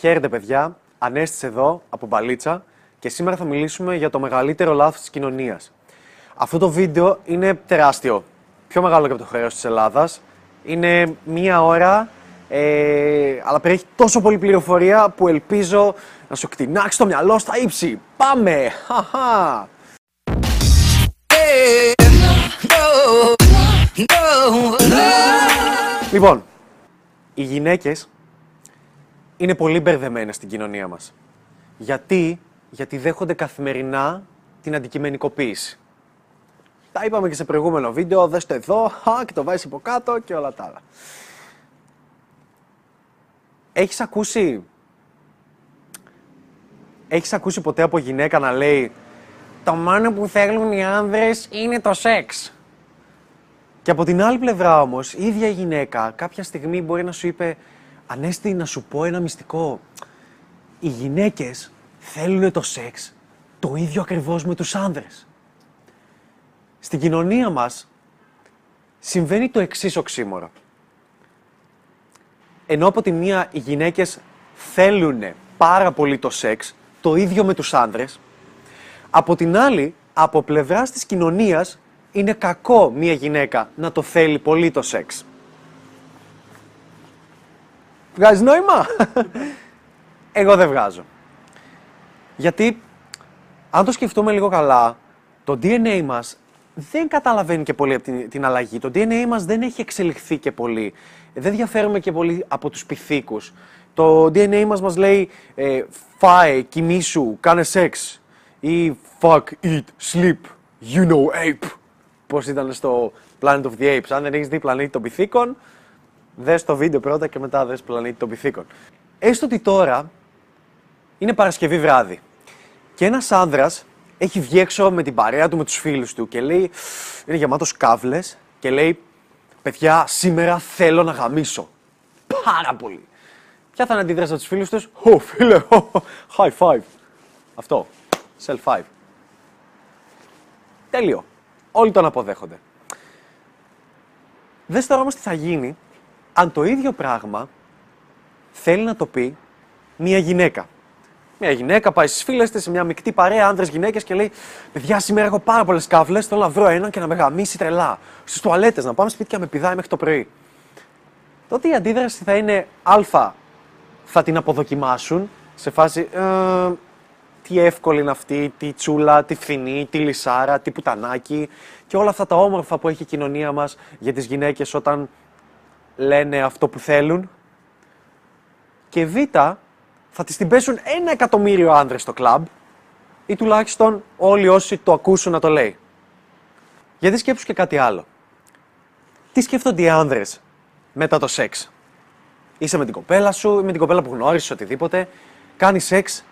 Χαίρετε παιδιά, Ανέστης εδώ από Μπαλίτσα και σήμερα θα μιλήσουμε για το μεγαλύτερο λάθος της κοινωνίας. Αυτό το βίντεο είναι τεράστιο, πιο μεγάλο και από το χρέος της Ελλάδας. Είναι μία ώρα, ε, αλλά περιέχει τόσο πολλή πληροφορία που ελπίζω να σου κτηνάξει το μυαλό στα ύψη. Πάμε! Χαχα! Λοιπόν, οι γυναίκες είναι πολύ μπερδεμένες στην κοινωνία μας. Γιατί, γιατί δέχονται καθημερινά την αντικειμενικοποίηση. Τα είπαμε και σε προηγούμενο βίντεο, δες το εδώ, χα, και το βάζεις από κάτω και όλα τα άλλα. Έχεις ακούσει... Έχεις ακούσει ποτέ από γυναίκα να λέει «Το μόνο που θέλουν οι άνδρες είναι το σεξ». Και από την άλλη πλευρά όμως, η ίδια η γυναίκα κάποια στιγμή μπορεί να σου είπε Ανέστη, να σου πω ένα μυστικό. Οι γυναίκες θέλουν το σεξ το ίδιο ακριβώς με τους άνδρες. Στην κοινωνία μας συμβαίνει το εξής οξύμορο. Ενώ από τη μία οι γυναίκες θέλουν πάρα πολύ το σεξ, το ίδιο με τους άνδρες, από την άλλη, από πλευράς της κοινωνίας, είναι κακό μία γυναίκα να το θέλει πολύ το σεξ. Βγάζεις νόημα; Εγώ δεν βγάζω. Γιατί, αν το σκεφτούμε λίγο καλά, το DNA μας δεν καταλαβαίνει και πολύ από την, την αλλαγή. Το DNA μας δεν έχει εξελιχθεί και πολύ. Δεν διαφέρουμε και πολύ από τους πυθίκους. Το DNA μας μας λέει ε, φάε, κοιμήσου, κάνε σεξ ή fuck, eat, sleep, you know ape. Πώς ήταν στο Planet of the Apes. Αν δεν έχεις δει πλανήτη των πυθίκων, δες το βίντεο πρώτα και μετά δες πλανήτη των πυθίκων. Έστω ότι τώρα είναι Παρασκευή βράδυ και ένας άνδρας έχει βγει έξω με την παρέα του, με τους φίλους του και λέει, είναι γεμάτος κάβλες και λέει «Παιδιά, σήμερα θέλω να γαμίσω». Πάρα πολύ. Ποια θα είναι αντίδραση από τους φίλους τους; «Ω, φίλε, high five». Αυτό. Self five. Τέλειο. Όλοι τον αποδέχονται. Δες τώρα όμως τι θα γίνει αν το ίδιο πράγμα θέλει να το πει μια γυναίκα. Μια γυναίκα πάει στις φίλες της σε μια μεικτή παρέα, άνδρες γυναίκες και λέει: Παιδιά, σήμερα έχω πάρα πολλές κάβλε. Θέλω να βρω έναν και να με γαμίσει τρελά. Στις τουαλέτες, να πάμε σπίτι και να με πηδάει μέχρι το πρωί. Τότε η αντίδραση θα είναι Α. Θα την αποδοκιμάσουν σε φάση. Ε, τι εύκολη είναι αυτή, τι τσούλα, τι φθηνή, τι λισάρα, τι πουτανάκι και όλα αυτά τα όμορφα που έχει η κοινωνία μας για τις γυναίκες όταν λένε αυτό που θέλουν. Και β, θα τις την πέσουν ένα εκατομμύριο άνδρες στο κλαμπ ή τουλάχιστον όλοι όσοι το ακούσουν να το λέει. Γιατί σκέψου και κάτι άλλο. Τι σκέφτονται οι άνδρες μετά το σεξ; Είσαι με την κοπέλα σου ή με την κοπέλα που γνώρισες οτιδήποτε, κάνεις σεξ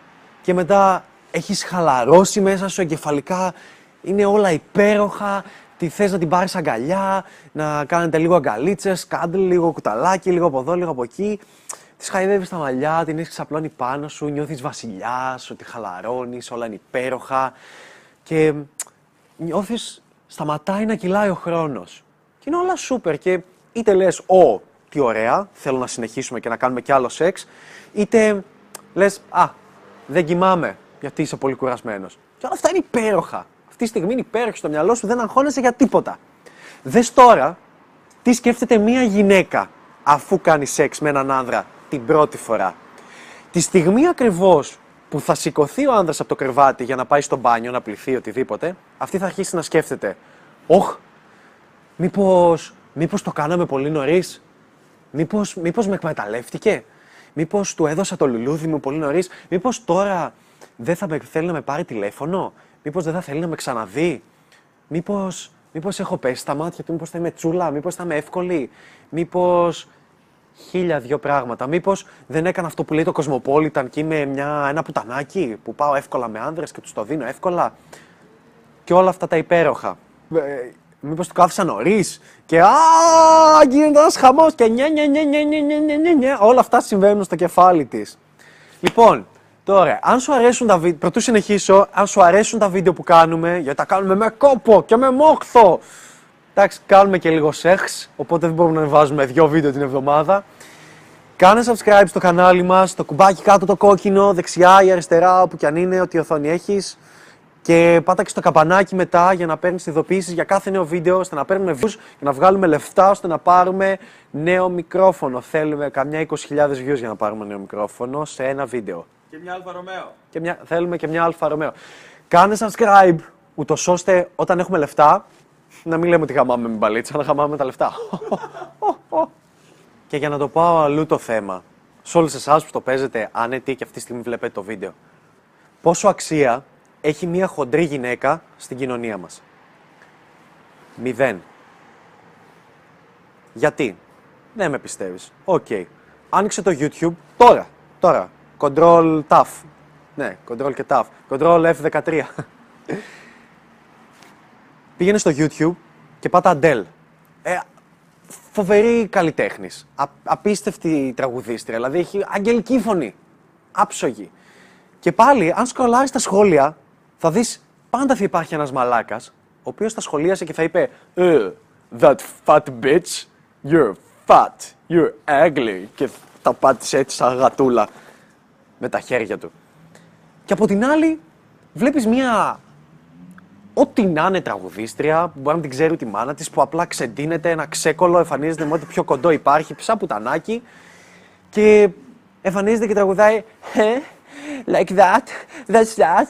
και μετά έχεις χαλαρώσει μέσα σου εγκεφαλικά, είναι όλα υπέροχα, τι θες να την πάρεις αγκαλιά, να κάνετε λίγο αγκαλίτσες, κάντε λίγο κουταλάκι, λίγο από εδώ, λίγο από εκεί. Τη χαϊδεύεις τα μαλλιά, την έχεις ξαπλώνει πάνω σου, νιώθεις βασιλιά, ότι χαλαρώνεις, όλα είναι υπέροχα. Και νιώθεις, σταματάει να κυλάει ο χρόνος. Και είναι όλα σούπερ. Και είτε λες, Ω, τι ωραία, θέλω να συνεχίσουμε και να κάνουμε κι άλλο σεξ, είτε λες, Α, δεν κοιμάμαι, γιατί είσαι πολύ κουρασμένος. Και όλα αυτά είναι υπέροχα. Αυτή τη στιγμή είναι υπέροχη στο μυαλό σου, δεν αγχώνεσαι για τίποτα. Δες τώρα τι σκέφτεται μία γυναίκα αφού κάνει σεξ με έναν άνδρα την πρώτη φορά. Τη στιγμή ακριβώς που θα σηκωθεί ο άνδρας από το κρεβάτι για να πάει στο μπάνιο, να πληθεί οτιδήποτε, αυτή θα αρχίσει να σκέφτεται. Όχ, μήπως, μήπως το κάναμε πολύ νωρίς; Μήπως, μήπως με εκμεταλλεύτηκε; Μήπως του έδωσα το λουλούδι μου πολύ νωρίς; Μήπως τώρα δεν θα με θέλει να με πάρει τηλέφωνο; Μήπως δεν θα θέλει να με ξαναδεί; Μήπως, μήπως έχω πέσει στα μάτια του, μήπως θα είμαι τσούλα, μήπως θα είμαι εύκολη. Μήπως χίλια δυο πράγματα. Μήπως δεν έκανα αυτό που λέει το Κοσμοπόλιταν και είμαι μια, ένα πουτανάκι που πάω εύκολα με άνδρες και τους το δίνω εύκολα. Και όλα αυτά τα υπέροχα. Ε, Μήπως του κάθισα νωρίς και α, γίνεται ένας χαμός και νια, νια, νια, νια, νια, νια, νια, νια. Όλα αυτά συμβαίνουν στο κεφάλι της. Λοιπόν, τώρα, αν σου αρέσουν τα βίντεο, πρωτού συνεχίσω, αν σου αρέσουν τα βίντεο που κάνουμε, γιατί τα κάνουμε με κόπο και με μόχθο, Εντάξει, κάνουμε και λίγο σεξ, οπότε δεν μπορούμε να βάζουμε δύο βίντεο την εβδομάδα. Κάνε subscribe στο κανάλι μας, το κουμπάκι κάτω το κόκκινο, δεξιά ή αριστερά, όπου κι αν είναι, ό,τι οθόνη έχεις. Και πάτα και στο καμπανάκι μετά για να παίρνεις ειδοποιήσεις για κάθε νέο βίντεο, ώστε να παίρνουμε views και να βγάλουμε λεφτά ώστε να πάρουμε νέο μικρόφωνο. Θέλουμε καμιά 20.000 views για να πάρουμε νέο μικρόφωνο σε ένα βίντεο. Και μια Alfa Romeo. Και μια, θέλουμε και μια Alfa Romeo. Κάνε subscribe, ούτως ώστε όταν έχουμε λεφτά να μην λέμε ότι χαμάμε με μπαλίτσα, να χαμάμε τα λεφτά. και για να το πάω αλλού το θέμα, σε όλους εσάς που το παίζετε άνετοι και αυτή τη στιγμή βλέπετε το βίντεο, πόσο αξία έχει μια χοντρή γυναίκα στην κοινωνία μας; Μηδέν. Γιατί; Δεν με πιστεύεις. Οκ. Άνοιξε το YouTube τώρα. Τώρα. Control TAF. Ναι, Control και TAF. Control F13. Πήγαινε στο YouTube και πάτα Adele. Ε, φοβερή καλλιτέχνης. απίστευτη τραγουδίστρια. Δηλαδή έχει αγγελική φωνή. Άψογη. Και πάλι, αν σκρολάρεις τα σχόλια, θα δεις πάντα θα υπάρχει ένας μαλάκας, ο οποίος θα σχολίασε και θα είπε «Ε, That fat bitch, you're fat, you're ugly. Και τα πάτησε έτσι σαν γατούλα με τα χέρια του. Και από την άλλη, βλέπεις μια ό,τι να είναι τραγουδίστρια, που μπορεί να την ξέρει τη μάνα της, που απλά ξεντίνεται, ένα ξέκολο, εμφανίζεται με ό,τι πιο κοντό υπάρχει, σαν πουτανάκι. Και εμφανίζεται και τραγουδάει «Ε, like that, that's that.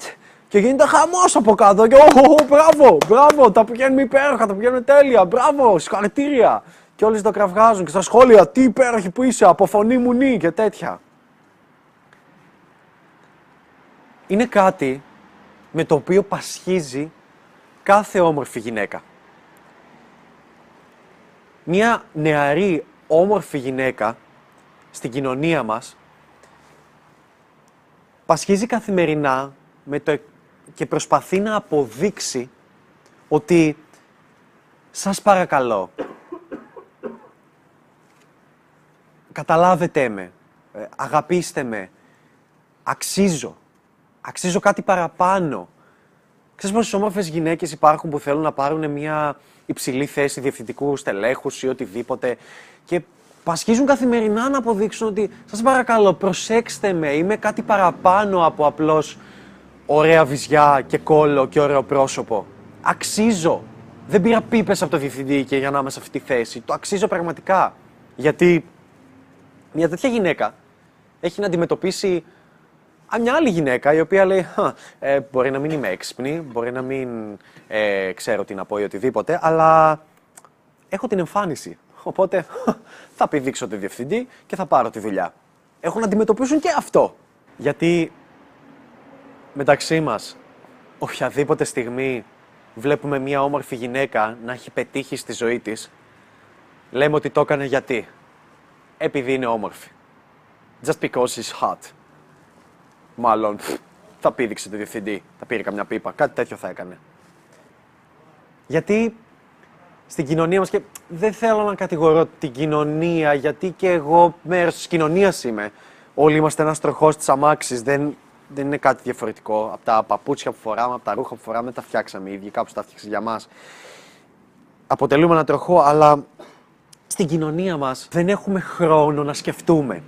Και γίνεται χαμός από κάτω. Και oh, μπράβο, μπράβο, τα πηγαίνουμε υπέροχα, τα πηγαίνουμε τέλεια, μπράβο, συγχαρητήρια. Και όλοι το κραυγάζουν και στα σχόλια, τι υπέροχη που είσαι, από φωνή μου νη και τέτοια. Είναι κάτι με το οποίο πασχίζει κάθε όμορφη γυναίκα. Μια νεαρή όμορφη γυναίκα στην κοινωνία μας πασχίζει καθημερινά με το και προσπαθεί να αποδείξει ότι σας παρακαλώ καταλάβετε με, ε, αγαπήστε με, αξίζω, αξίζω κάτι παραπάνω. Ξέρεις πόσες όμορφες γυναίκες υπάρχουν που θέλουν να πάρουν μια υψηλή θέση διευθυντικού στελέχους ή οτιδήποτε και πασχίζουν καθημερινά να αποδείξουν ότι σας παρακαλώ προσέξτε με, είμαι κάτι παραπάνω από απλώς ωραία βυζιά και κόλλο και ωραίο πρόσωπο. Αξίζω. Δεν πήρα πίπες από το διευθυντή και για να είμαι σε αυτή τη θέση. Το αξίζω πραγματικά. Γιατί μια τέτοια γυναίκα έχει να αντιμετωπίσει μια άλλη γυναίκα η οποία λέει ε, μπορεί να μην είμαι έξυπνη, μπορεί να μην ε, ξέρω τι να πω ή οτιδήποτε, αλλά έχω την εμφάνιση. Οπότε θα πηδήξω τη διευθυντή και θα πάρω τη δουλειά. Έχουν να αντιμετωπίσουν και αυτό. Γιατί μεταξύ μας, οποιαδήποτε στιγμή βλέπουμε μια όμορφη γυναίκα να έχει πετύχει στη ζωή της, λέμε ότι το έκανε γιατί. Επειδή είναι όμορφη. Just because she's hot. Μάλλον θα πήδηξε το διευθυντή, θα πήρε καμιά πίπα, κάτι τέτοιο θα έκανε. Γιατί στην κοινωνία μας και δεν θέλω να κατηγορώ την κοινωνία, γιατί και εγώ μέρος της κοινωνίας είμαι. Όλοι είμαστε ένας τροχός της αμάξης, δεν δεν είναι κάτι διαφορετικό. Από τα παπούτσια που φοράμε, από τα ρούχα που φοράμε, τα φτιάξαμε οι ίδιοι. Κάπως τα φτιάξες για μας. Αποτελούμε ένα τροχό, αλλά στην κοινωνία μας δεν έχουμε χρόνο να σκεφτούμε.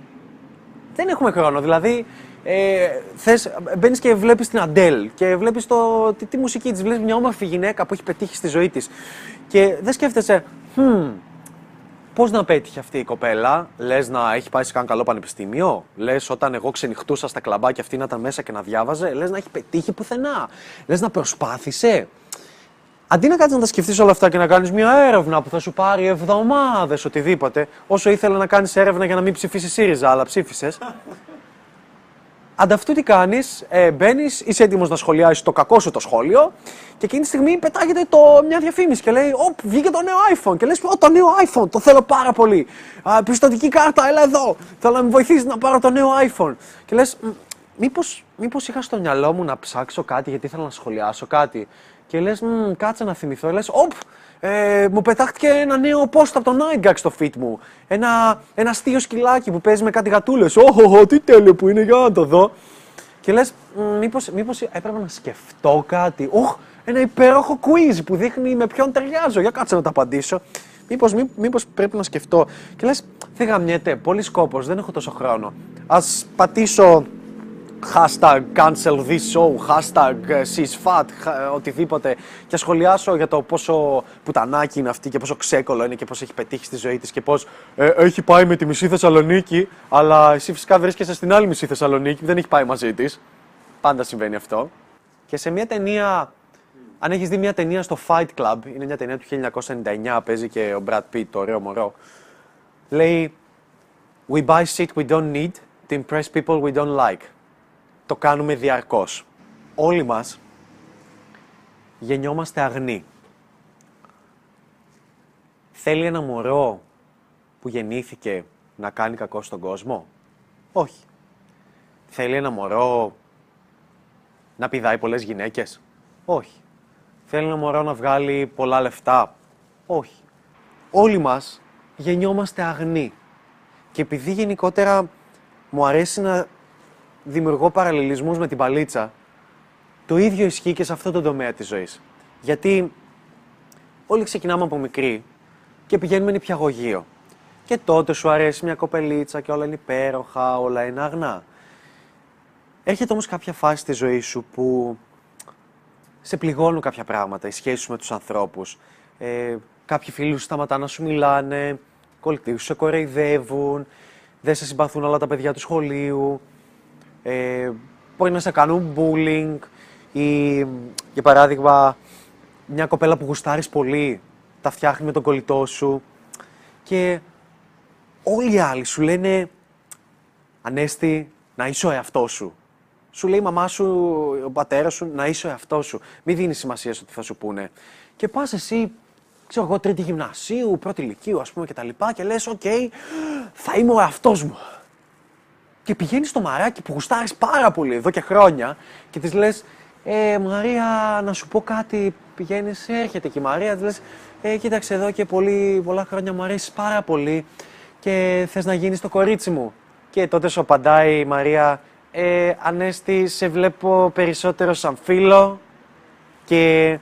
Δεν έχουμε χρόνο. Δηλαδή, ε, θες, μπαίνεις και βλέπεις την Αντέλ και βλέπεις το, τη, τη μουσική της, βλέπεις μια όμορφη γυναίκα που έχει πετύχει στη ζωή της και δεν σκέφτεσαι, hm, Πώς να πέτυχε αυτή η κοπέλα, λες να έχει πάει σε κανένα καλό πανεπιστήμιο, λες όταν εγώ ξενυχτούσα στα κλαμπάκια αυτή να ήταν μέσα και να διάβαζε, λες να έχει πετύχει πουθενά, λες να προσπάθησε. Αντί να κάτσει να τα σκεφτείς όλα αυτά και να κάνεις μια έρευνα που θα σου πάρει εβδομάδες οτιδήποτε, όσο ήθελα να κάνεις έρευνα για να μην ψηφίσεις ΣΥΡΙΖΑ, αλλά ψήφισες. Ανταυτού τι κάνεις, ε, μπαίνεις, είσαι έτοιμος να σχολιάσεις το κακό σου το σχόλιο και εκείνη τη στιγμή πετάγεται το, μια διαφήμιση και λέει: Ωπ, βγήκε το νέο iPhone. Και λες: Ω, το νέο iPhone, το θέλω πάρα πολύ. Α, πιστοτική κάρτα, έλα εδώ. Θέλω να με βοηθήσεις να πάρω το νέο iPhone. Και λες: Μήπως, μήπως είχα στο μυαλό μου να ψάξω κάτι γιατί ήθελα να σχολιάσω κάτι. Και λες: Κάτσε να θυμηθώ. Λες: Οπ, ε, μου πετάχτηκε ένα νέο post από το Nightgag στο feed μου. Ένα, ένα αστείο σκυλάκι που παίζει με κάτι γατούλες. Ωχ, τι τέλειο που είναι, για να το δω. Και λες, μήπως μήπως έπρεπε να σκεφτώ κάτι. Ωχ, ένα υπέροχο quiz που δείχνει με ποιον ταιριάζω. Για κάτσε να το απαντήσω. Μήπως, μή, μήπως πρέπει να σκεφτώ. Και λες, δεν γαμιέται, πολύ σκόπος, δεν έχω τόσο χρόνο. Ας πατήσω hashtag cancel this show, hashtag cisfat, οτιδήποτε και σχολιάσω για το πόσο πουτανάκι είναι αυτή και πόσο ξέκολο είναι και πώς έχει πετύχει στη ζωή της και πώς ε, έχει πάει με τη μισή Θεσσαλονίκη αλλά εσύ φυσικά βρίσκεσαι στην άλλη μισή Θεσσαλονίκη που δεν έχει πάει μαζί της. Πάντα συμβαίνει αυτό. Και σε μια ταινία, αν έχεις δει μια ταινία στο Fight Club, είναι μια ταινία του 1999, παίζει και ο Brad Pitt, το ωραίο μωρό, λέει We buy shit we don't need to impress people we don't like το κάνουμε διαρκώς. Όλοι μας γεννιόμαστε αγνοί. Θέλει ένα μωρό που γεννήθηκε να κάνει κακό στον κόσμο; Όχι. Θέλει ένα μωρό να πηδάει πολλές γυναίκες; Όχι. Θέλει ένα μωρό να βγάλει πολλά λεφτά; Όχι. Όλοι μας γεννιόμαστε αγνοί. Και επειδή γενικότερα μου αρέσει να δημιουργώ παραλληλισμούς με την παλίτσα, το ίδιο ισχύει και σε αυτό το τομέα της ζωής. Γιατί όλοι ξεκινάμε από μικροί και πηγαίνουμε νηπιαγωγείο. Και τότε σου αρέσει μια κοπελίτσα και όλα είναι υπέροχα, όλα είναι αγνά. Έρχεται όμως κάποια φάση στη ζωής σου που σε πληγώνουν κάποια πράγματα, οι σχέσεις με τους ανθρώπους. Ε, κάποιοι φίλοι σου σταματάνε να σου μιλάνε, κολλητοί σου σε κοροϊδεύουν, δεν σε συμπαθούν όλα τα παιδιά του σχολείου, ε, μπορεί να σε κάνουν bullying ή για παράδειγμα μια κοπέλα που γουστάρεις πολύ τα φτιάχνει με τον κολλητό σου και όλοι οι άλλοι σου λένε Ανέστη, να είσαι ο εαυτός σου. Σου λέει η μαμά σου, ο πατέρας σου, να είσαι ο εαυτός σου. Μην δίνεις σημασία στο τι θα σου πούνε. Και πας εσύ, ξέρω εγώ, τρίτη γυμνασίου, πρώτη λυκείου, ας πούμε, και τα λοιπά, και λες: Οκ, θα είμαι ο εαυτός μου και πηγαίνει στο Μαράκι που γουστάρεις πάρα πολύ εδώ και χρόνια και της λες: ε, Μαρία, να σου πω κάτι. Πηγαίνεις, έρχεται και η Μαρία, της λες: ε, Κοίταξε εδώ και πολύ, πολλά χρόνια μου αρέσει πάρα πολύ και θες να γίνεις το κορίτσι μου. Και τότε σου απαντάει η Μαρία: ε, Ανέστη, σε βλέπω περισσότερο σαν φίλο και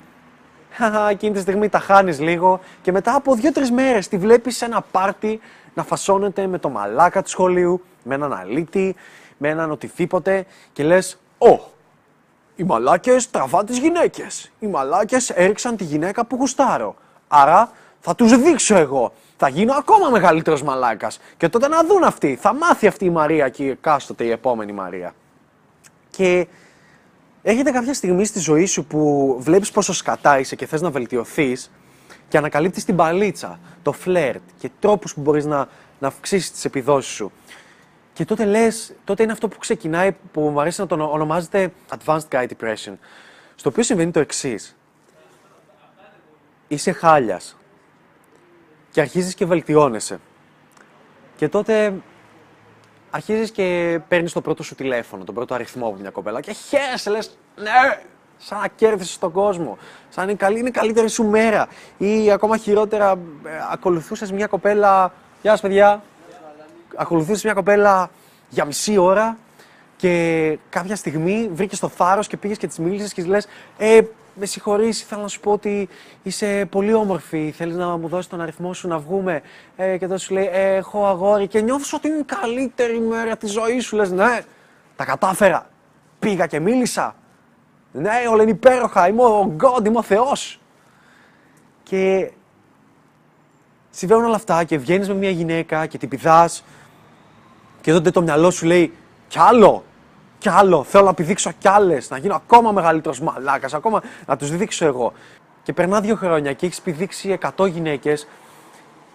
εκείνη τη στιγμή τα χάνεις λίγο και μετά από δύο-τρεις μέρες τη βλέπεις σε ένα πάρτι να φασώνεται με το μαλάκα του σχολείου, με έναν αλήτη, με έναν οτιδήποτε και λες «Ω, οι μαλάκες τραβάνε τις γυναίκες. Οι μαλάκες έριξαν τη γυναίκα που γουστάρω. Άρα θα τους δείξω εγώ. Θα γίνω ακόμα μεγαλύτερος μαλάκας. Και τότε να δουν αυτοί. Θα μάθει αυτή η Μαρία και η εκάστοτε η επόμενη Μαρία. Και έχετε κάποια στιγμή στη ζωή σου που βλέπεις πόσο σκατά είσαι και θες να βελτιωθείς και ανακαλύπτεις την παλίτσα, το φλερτ και τρόπους που μπορείς να, να αυξήσεις τις επιδόσεις σου. Και τότε λες, τότε είναι αυτό που ξεκινάει, που μου αρέσει να το ονομάζεται Advanced Guy Depression, στο οποίο συμβαίνει το εξής. Είσαι χάλιας και αρχίζεις και βελτιώνεσαι. Και τότε αρχίζεις και παίρνεις το πρώτο σου τηλέφωνο, τον πρώτο αριθμό από μια κοπέλα και χαίρεσαι, λες, ναι, σαν να κέρδισες τον κόσμο. Σαν είναι, καλή, είναι η καλύτερη σου μέρα. Ή ακόμα χειρότερα, ε, ακολουθούσες μια κοπέλα. Γεια σας, παιδιά. Ακολουθούσες μια κοπέλα για μισή ώρα και κάποια στιγμή βρήκες το θάρρος και πήγες και της μίλησες και της λες: Ε, με συγχωρείς, ήθελα να σου πω ότι είσαι πολύ όμορφη. Θέλεις να μου δώσεις τον αριθμό σου να βγούμε; Ε, και τότε σου λέει: ε, Έχω αγόρι. Και νιώθω ότι είναι η καλύτερη μέρα της ζωής σου. Λες: Ναι, τα κατάφερα. Πήγα και μίλησα. Ναι, όλα είναι υπέροχα. Είμαι ο God, είμαι ο Θεός. Και συμβαίνουν όλα αυτά και βγαίνεις με μια γυναίκα και την πηδάς. Και τότε το μυαλό σου λέει κι άλλο, κι άλλο. Θέλω να πηδήξω κι άλλες, να γίνω ακόμα μεγαλύτερος μαλάκας, ακόμα να τους δείξω εγώ. Και περνά δύο χρόνια και έχεις πηδήξει 100 γυναίκες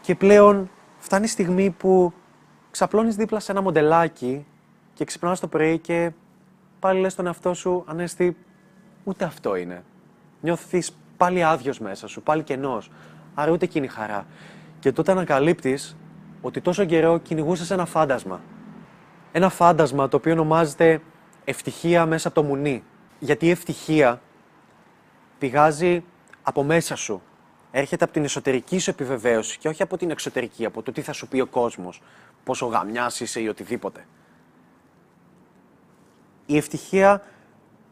και πλέον φτάνει η στιγμή που ξαπλώνεις δίπλα σε ένα μοντελάκι και ξυπνάς το πρωί και πάλι λες τον εαυτό σου, Ανέστη, ούτε αυτό είναι. Νιώθεις πάλι άδειος μέσα σου, πάλι κενός. Άρα ούτε εκείνη χαρά. Και τότε ανακαλύπτεις ότι τόσο καιρό κυνηγούσες ένα φάντασμα. Ένα φάντασμα το οποίο ονομάζεται ευτυχία μέσα από το μουνί. Γιατί η ευτυχία πηγάζει από μέσα σου. Έρχεται από την εσωτερική σου επιβεβαίωση και όχι από την εξωτερική, από το τι θα σου πει ο κόσμος, πόσο γαμιάς είσαι ή οτιδήποτε. Η ευτυχία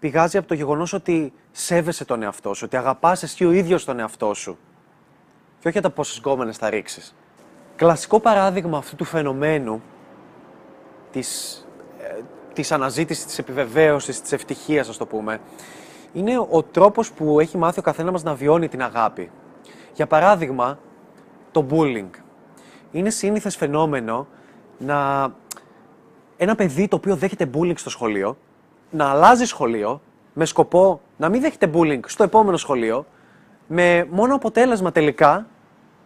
πηγάζει από το γεγονός ότι σέβεσαι τον εαυτό σου, ότι αγαπάς εσύ ο ίδιος τον εαυτό σου. και όχι για τα πόσες γκόμενες θα ρίξεις. Κλασικό παράδειγμα αυτού του φαινομένου της, ε, της αναζήτησης, της επιβεβαίωσης, της ευτυχίας, ας το πούμε, είναι ο τρόπος που έχει μάθει ο καθένας μας να βιώνει την αγάπη. Για παράδειγμα, το bullying. Είναι σύνηθες φαινόμενο να ένα παιδί το οποίο δέχεται bullying στο σχολείο, να αλλάζει σχολείο με σκοπό να μην δέχεται bullying στο επόμενο σχολείο, με μόνο αποτέλεσμα τελικά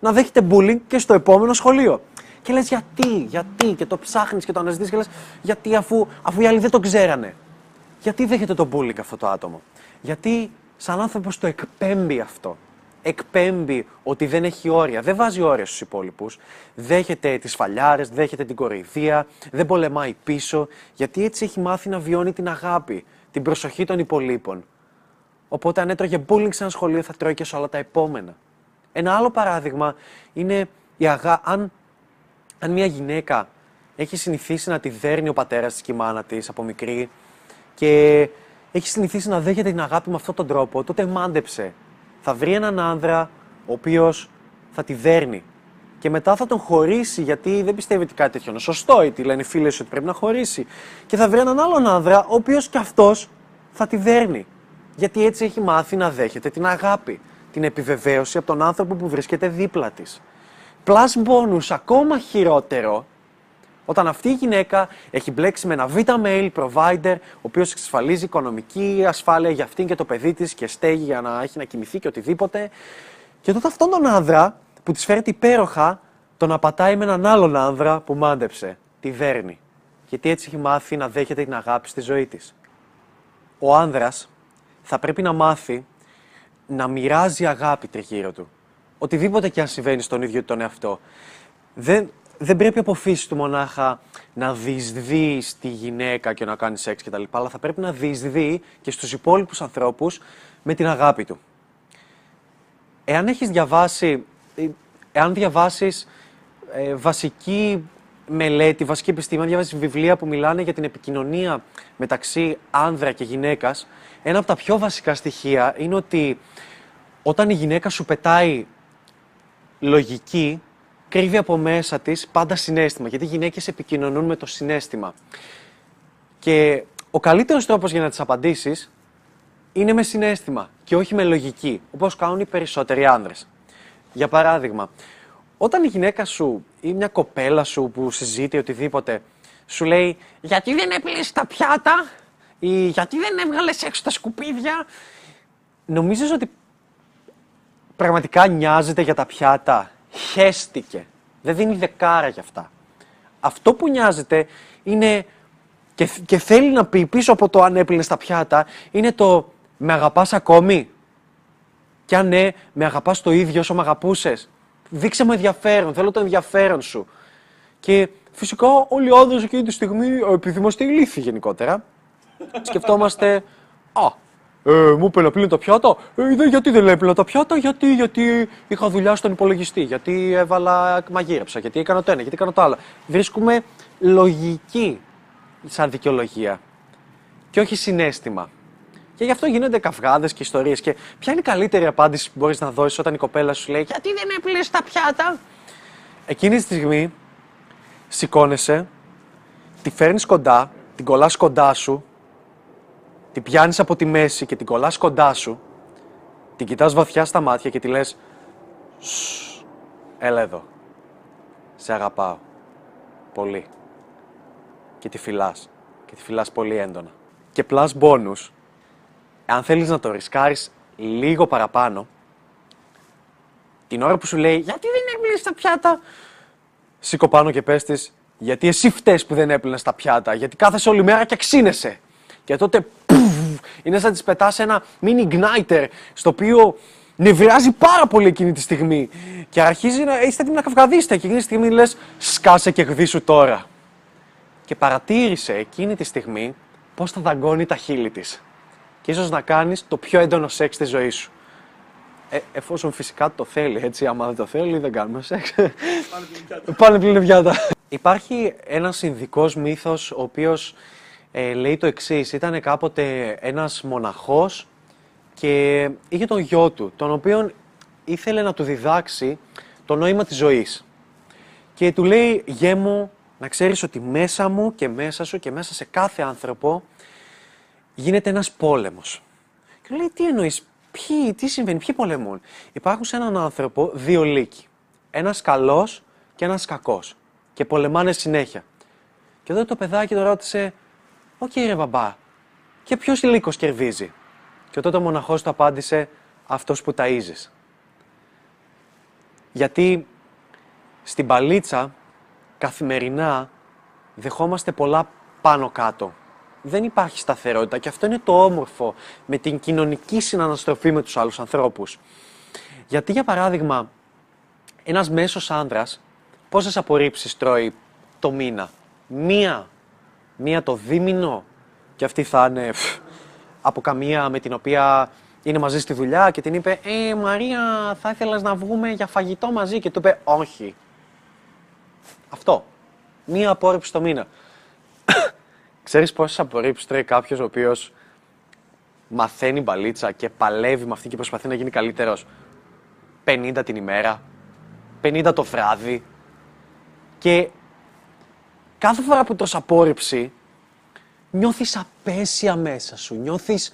να δέχεται bullying και στο επόμενο σχολείο. Και λες γιατί, γιατί, και το ψάχνεις και το αναζητείς και λες γιατί αφού, αφού οι άλλοι δεν το ξέρανε. Γιατί δέχεται το bullying αυτό το άτομο; Γιατί σαν άνθρωπος το εκπέμπει αυτό; Εκπέμπει ότι δεν έχει όρια, δεν βάζει όρια στους υπόλοιπους. Δέχεται τις φαλιάρες, δέχεται την κοροϊδία, δεν πολεμάει πίσω, γιατί έτσι έχει μάθει να βιώνει την αγάπη, την προσοχή των υπολείπων. Οπότε αν έτρωγε bullying σε ένα σχολείο θα τρώει και σε όλα τα επόμενα. Ένα άλλο παράδειγμα είναι η αγά... αν, αν μια γυναίκα έχει συνηθίσει να τη δέρνει ο πατέρας της και η μάνα της από μικρή και έχει συνηθίσει να δέχεται την αγάπη με αυτόν τον τρόπο, τότε μάντεψε. Θα βρει έναν άνδρα ο οποίος θα τη δέρνει. Και μετά θα τον χωρίσει γιατί δεν πιστεύει ότι κάτι τέτοιο είναι σωστό ή τι λένε οι φίλες ότι πρέπει να χωρίσει. Και θα βρει έναν άλλον άνδρα ο οποίος κι αυτός θα τη δέρνει. Γιατί έτσι έχει μάθει να δέχεται την αγάπη την επιβεβαίωση από τον άνθρωπο που βρίσκεται δίπλα της. Plus bonus, ακόμα χειρότερο, όταν αυτή η γυναίκα έχει μπλέξει με ένα β-mail provider, ο οποίος εξασφαλίζει οικονομική ασφάλεια για αυτήν και το παιδί της και στέγη για να έχει να κοιμηθεί και οτιδήποτε. Και τότε αυτόν τον άνδρα που της φέρεται υπέροχα, τον απατάει με έναν άλλον άνδρα που μάντεψε, τη δέρνει. Γιατί έτσι έχει μάθει να δέχεται την αγάπη στη ζωή της. Ο άνδρας θα πρέπει να μάθει να μοιράζει αγάπη τριγύρω του. Οτιδήποτε και αν συμβαίνει στον ίδιο τον εαυτό. Δεν, δεν πρέπει από φύση του μονάχα να διεισδύεις στη γυναίκα και να κάνεις σεξ κτλ. Αλλά θα πρέπει να διεισδύει και στους υπόλοιπους ανθρώπους με την αγάπη του. Εάν έχεις διαβάσει, ε, εάν διαβάσεις ε, βασική μελέτη, βασική επιστήμη, διαβάσεις βιβλία που μιλάνε για την επικοινωνία μεταξύ άνδρα και γυναίκας, ένα από τα πιο βασικά στοιχεία είναι ότι όταν η γυναίκα σου πετάει λογική, κρύβει από μέσα της πάντα συνέστημα, γιατί οι γυναίκες επικοινωνούν με το συνέστημα. Και ο καλύτερος τρόπος για να τις απαντήσεις είναι με συνέστημα και όχι με λογική, όπως κάνουν οι περισσότεροι άνδρες. Για παράδειγμα, όταν η γυναίκα σου ή μια κοπέλα σου που συζητεί οτιδήποτε σου λέει «Γιατί δεν έπλυνες τα πιάτα» ή «Γιατί δεν έβγαλες έξω τα σκουπίδια» νομίζεις ότι πραγματικά νοιάζεται για τα πιάτα; Χέστηκε. Δεν δίνει δεκάρα για αυτά. Αυτό που νοιάζεται είναι και, και θέλει να πει πίσω από το αν έπλυνε τα πιάτα είναι το με αγαπάς ακόμη. Και αν ναι, με αγαπάς το ίδιο όσο με αγαπούσες. Δείξε μου ενδιαφέρον, θέλω το ενδιαφέρον σου. Και φυσικά όλοι οι άντρες εκείνη τη στιγμή, επειδή είμαστε ηλίθιοι γενικότερα, σκεφτόμαστε, Α, ε, μου είπε να πλύνω τα πιάτα. Ε, γιατί δεν έπλυνα τα πιάτα, γιατί, γιατί είχα δουλειά στον υπολογιστή, γιατί έβαλα, μαγείρεψα, γιατί έκανα το ένα, γιατί έκανα το άλλο. Βρίσκουμε λογική σαν δικαιολογία και όχι συνέστημα. Και γι' αυτό γίνονται καυγάδες και ιστορίες. Και ποια είναι η καλύτερη απάντηση που μπορείς να δώσεις όταν η κοπέλα σου λέει Γιατί δεν έπλυνε τα πιάτα; Εκείνη τη στιγμή σηκώνεσαι, τη φέρνεις κοντά, την κολλάς κοντά σου την πιάνεις από τη μέση και την κολλάς κοντά σου, την κοιτάς βαθιά στα μάτια και τη λες έλα εδώ, σε αγαπάω, πολύ. Και τη φυλάς, και τη φυλάς πολύ έντονα. Και plus bonus, αν θέλεις να το ρισκάρεις λίγο παραπάνω, την ώρα που σου λέει «Γιατί δεν έπλυνες τα πιάτα» σήκω πάνω και πες της «Γιατί εσύ φταίς που δεν έπλυνες τα πιάτα, γιατί κάθεσαι όλη μέρα και ξύνεσαι». Και τότε είναι σαν να τη πετάς ένα mini igniter στο οποίο νευριάζει πάρα πολύ εκείνη τη στιγμή. Και αρχίζει να είστε έτοιμοι να καυγαδίσετε. Και εκείνη τη στιγμή λες: Σκάσε και γδίσου τώρα. Και παρατήρησε εκείνη τη στιγμή πώς θα δαγκώνει τα χείλη της. Και ίσως να κάνεις το πιο έντονο σεξ στη ζωής σου. Ε, εφόσον φυσικά το θέλει, έτσι. Άμα δεν το θέλει, δεν κάνουμε σεξ. Πάνε πλήν πιάτα. Υπάρχει ένας συνδικός μύθος ο οποίος ε, λέει το εξής. Ήταν κάποτε ένας μοναχός και είχε τον γιο του, τον οποίον ήθελε να του διδάξει το νόημα της ζωής. Και του λέει, γέμο, να ξέρεις ότι μέσα μου και μέσα σου και μέσα σε κάθε άνθρωπο γίνεται ένας πόλεμος. Και λέει, τι εννοείς, ποιοι, τι συμβαίνει, ποιοι πολεμούν; Υπάρχουν σε έναν άνθρωπο δύο λύκοι. Ένας καλός και ένας κακός. Και πολεμάνε συνέχεια. Και εδώ το παιδάκι το ρώτησε, Οκ ρε μπαμπά, και ποιος λύκος κερδίζει; Και τότε ο μοναχός του απάντησε, αυτός που ταΐζεις. Γιατί στην παλίτσα καθημερινά δεχόμαστε πολλά πάνω κάτω. Δεν υπάρχει σταθερότητα και αυτό είναι το όμορφο με την κοινωνική συναναστροφή με τους άλλους ανθρώπους. Γιατί για παράδειγμα, ένας μέσος άνδρας πόσες απορρίψεις τρώει το μήνα; Μία. Μία το δίμηνο. Και αυτή θα είναι από καμία με την οποία είναι μαζί στη δουλειά και την είπε «Ε, Μαρία, θα ήθελες να βγούμε για φαγητό μαζί» και του είπε «Όχι». Αυτό. Μία απόρριψη το μήνα. Ξέρεις πόσες απορρίψεις τρώει κάποιος ο οποίος μαθαίνει μπαλίτσα και παλεύει με αυτή και προσπαθεί να γίνει καλύτερος; 50 την ημέρα, 50 το βράδυ και κάθε φορά που τρως απόρριψη νιώθεις απέσια μέσα σου, νιώθεις,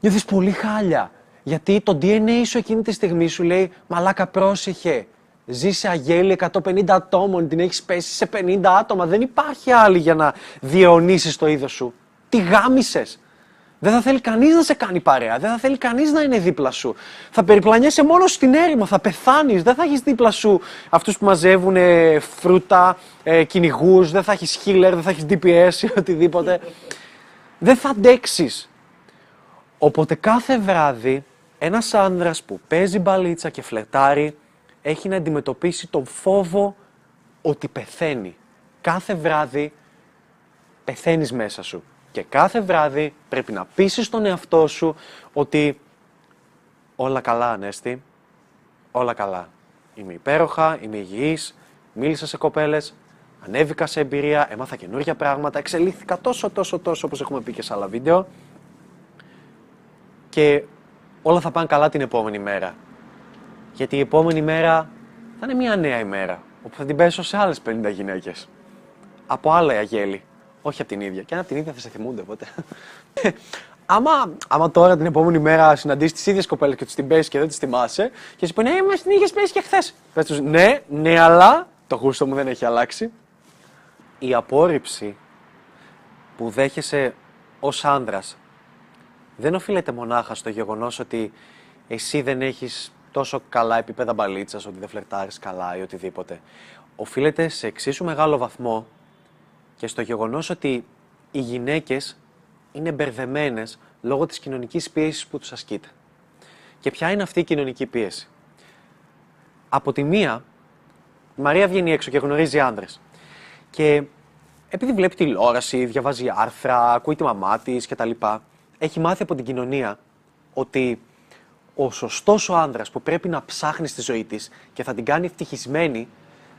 νιώθεις πολύ χάλια. Γιατί το DNA σου εκείνη τη στιγμή σου λέει «Μαλάκα πρόσεχε, ζει σε αγέλη 150 ατόμων, την έχεις πέσει σε 50 άτομα, δεν υπάρχει άλλη για να διαιωνίσεις το είδος σου. Τι γάμισες. Δεν θα θέλει κανείς να σε κάνει παρέα. Δεν θα θέλει κανείς να είναι δίπλα σου. Θα περιπλανιέσαι μόνο στην έρημο. Θα πεθάνεις. Δεν θα έχεις δίπλα σου αυτούς που μαζεύουν ε, φρούτα, ε, κυνηγούς. Δεν θα έχεις healer. Δεν θα έχεις DPS ή οτιδήποτε. δεν θα αντέξεις. Οπότε κάθε βράδυ ένας άνδρας που παίζει μπαλίτσα και φλετάρει έχει να αντιμετωπίσει τον φόβο ότι πεθαίνει. Κάθε βράδυ πεθαίνεις μέσα σου. Και κάθε βράδυ πρέπει να πείσεις τον εαυτό σου ότι όλα καλά, Ανέστη, όλα καλά. Είμαι υπέροχα, είμαι υγιής, μίλησα σε κοπέλες, ανέβηκα σε εμπειρία, έμαθα καινούργια πράγματα, εξελίχθηκα τόσο, τόσο, τόσο, όπως έχουμε πει και σε άλλα βίντεο και όλα θα πάνε καλά την επόμενη μέρα. Γιατί η επόμενη μέρα θα είναι μια νέα ημέρα, όπου θα την πέσω σε άλλες 50 γυναίκες. Από άλλα αγέλη. Όχι από την ίδια. Και αν από την ίδια θα σε θυμούνται οπότε. άμα, άμα τώρα την επόμενη μέρα συναντήσεις τις ίδιες κοπέλες και τους την πέσει και δεν τις θυμάσαι, και σου πει Ναι, μας την είχες πέσει και χθες. Πες τους Ναι, ναι, αλλά το γούστο μου δεν έχει αλλάξει. Η απόρριψη που δέχεσαι ως άνδρας δεν οφείλεται μονάχα στο γεγονός ότι εσύ δεν έχεις τόσο καλά επίπεδα μπαλίτσας, ότι δεν φλερτάρεις καλά ή οτιδήποτε. Οφείλεται σε εξίσου μεγάλο βαθμό και στο γεγονός ότι οι γυναίκες είναι μπερδεμένες λόγω της κοινωνικής πίεσης που τους ασκείται. Και ποια είναι αυτή η κοινωνική πίεση; Από τη μία, η Μαρία βγαίνει έξω και γνωρίζει άνδρες. Και επειδή βλέπει τηλεόραση, διαβάζει άρθρα, ακούει τη μαμά της κτλ. Έχει μάθει από την κοινωνία ότι ο σωστός ο άνδρας που πρέπει να ψάχνει στη ζωή της και θα την κάνει ευτυχισμένη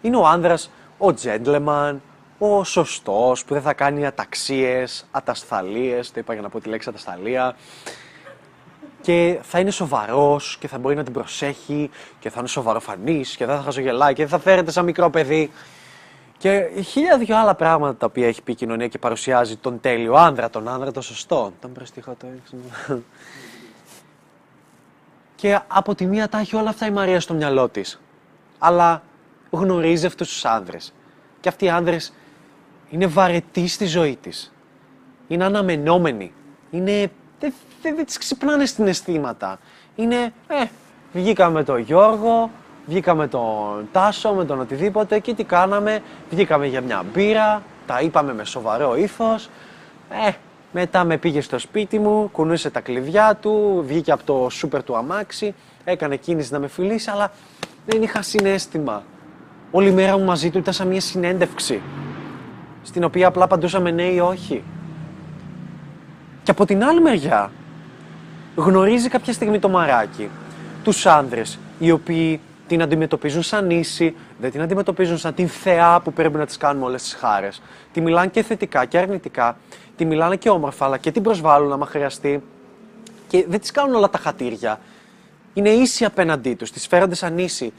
είναι ο άνδρας, ο gentleman, ο σωστός που δεν θα κάνει αταξίες, ατασθαλίε, το είπα για να πω τη λέξη ατασταλία. Και θα είναι σοβαρός και θα μπορεί να την προσέχει και θα είναι σοβαροφανής και δεν θα χαζογελάει και δεν θα φέρεται σαν μικρό παιδί. Και χίλια δυο άλλα πράγματα τα οποία έχει πει η κοινωνία και παρουσιάζει τον τέλειο άνδρα, τον άνδρα το σωστό. Τον προστιχώ το έξω. Και από τη μία τα έχει όλα αυτά η Μαρία στο μυαλό της. Αλλά γνωρίζει αυτούς τους άνδρες. Και αυτοί οι άνδρες είναι βαρετή στη ζωή της. Είναι αναμενόμενη. Είναι... Δεν δε, δε της ξυπνάνε στην αισθήματα. Είναι, ε, βγήκαμε με τον Γιώργο, βγήκαμε τον Τάσο, με τον οτιδήποτε και τι κάναμε. Βγήκαμε για μια μπύρα, τα είπαμε με σοβαρό ήθος. Ε, μετά με πήγε στο σπίτι μου, κουνούσε τα κλειδιά του, βγήκε από το σούπερ του αμάξι, έκανε κίνηση να με φιλήσει, αλλά δεν είχα συνέστημα. Όλη μέρα μου μαζί του ήταν σαν μια συνέντευξη στην οποία απλά απαντούσαμε ναι ή όχι. Και από την άλλη μεριά, γνωρίζει κάποια στιγμή το μαράκι τους άνδρες, οι οποίοι την αντιμετωπίζουν σαν ίση, δεν την αντιμετωπίζουν σαν την θεά που πρέπει να τις κάνουμε όλες τις χάρες. Τη μιλάνε και θετικά και αρνητικά, τη μιλάνε και όμορφα, αλλά και την προσβάλλουν άμα χρειαστεί. Και δεν τις κάνουν όλα τα χατήρια. είναι ίσοι απέναντί τους, τις φέρονται σαν ίσοι.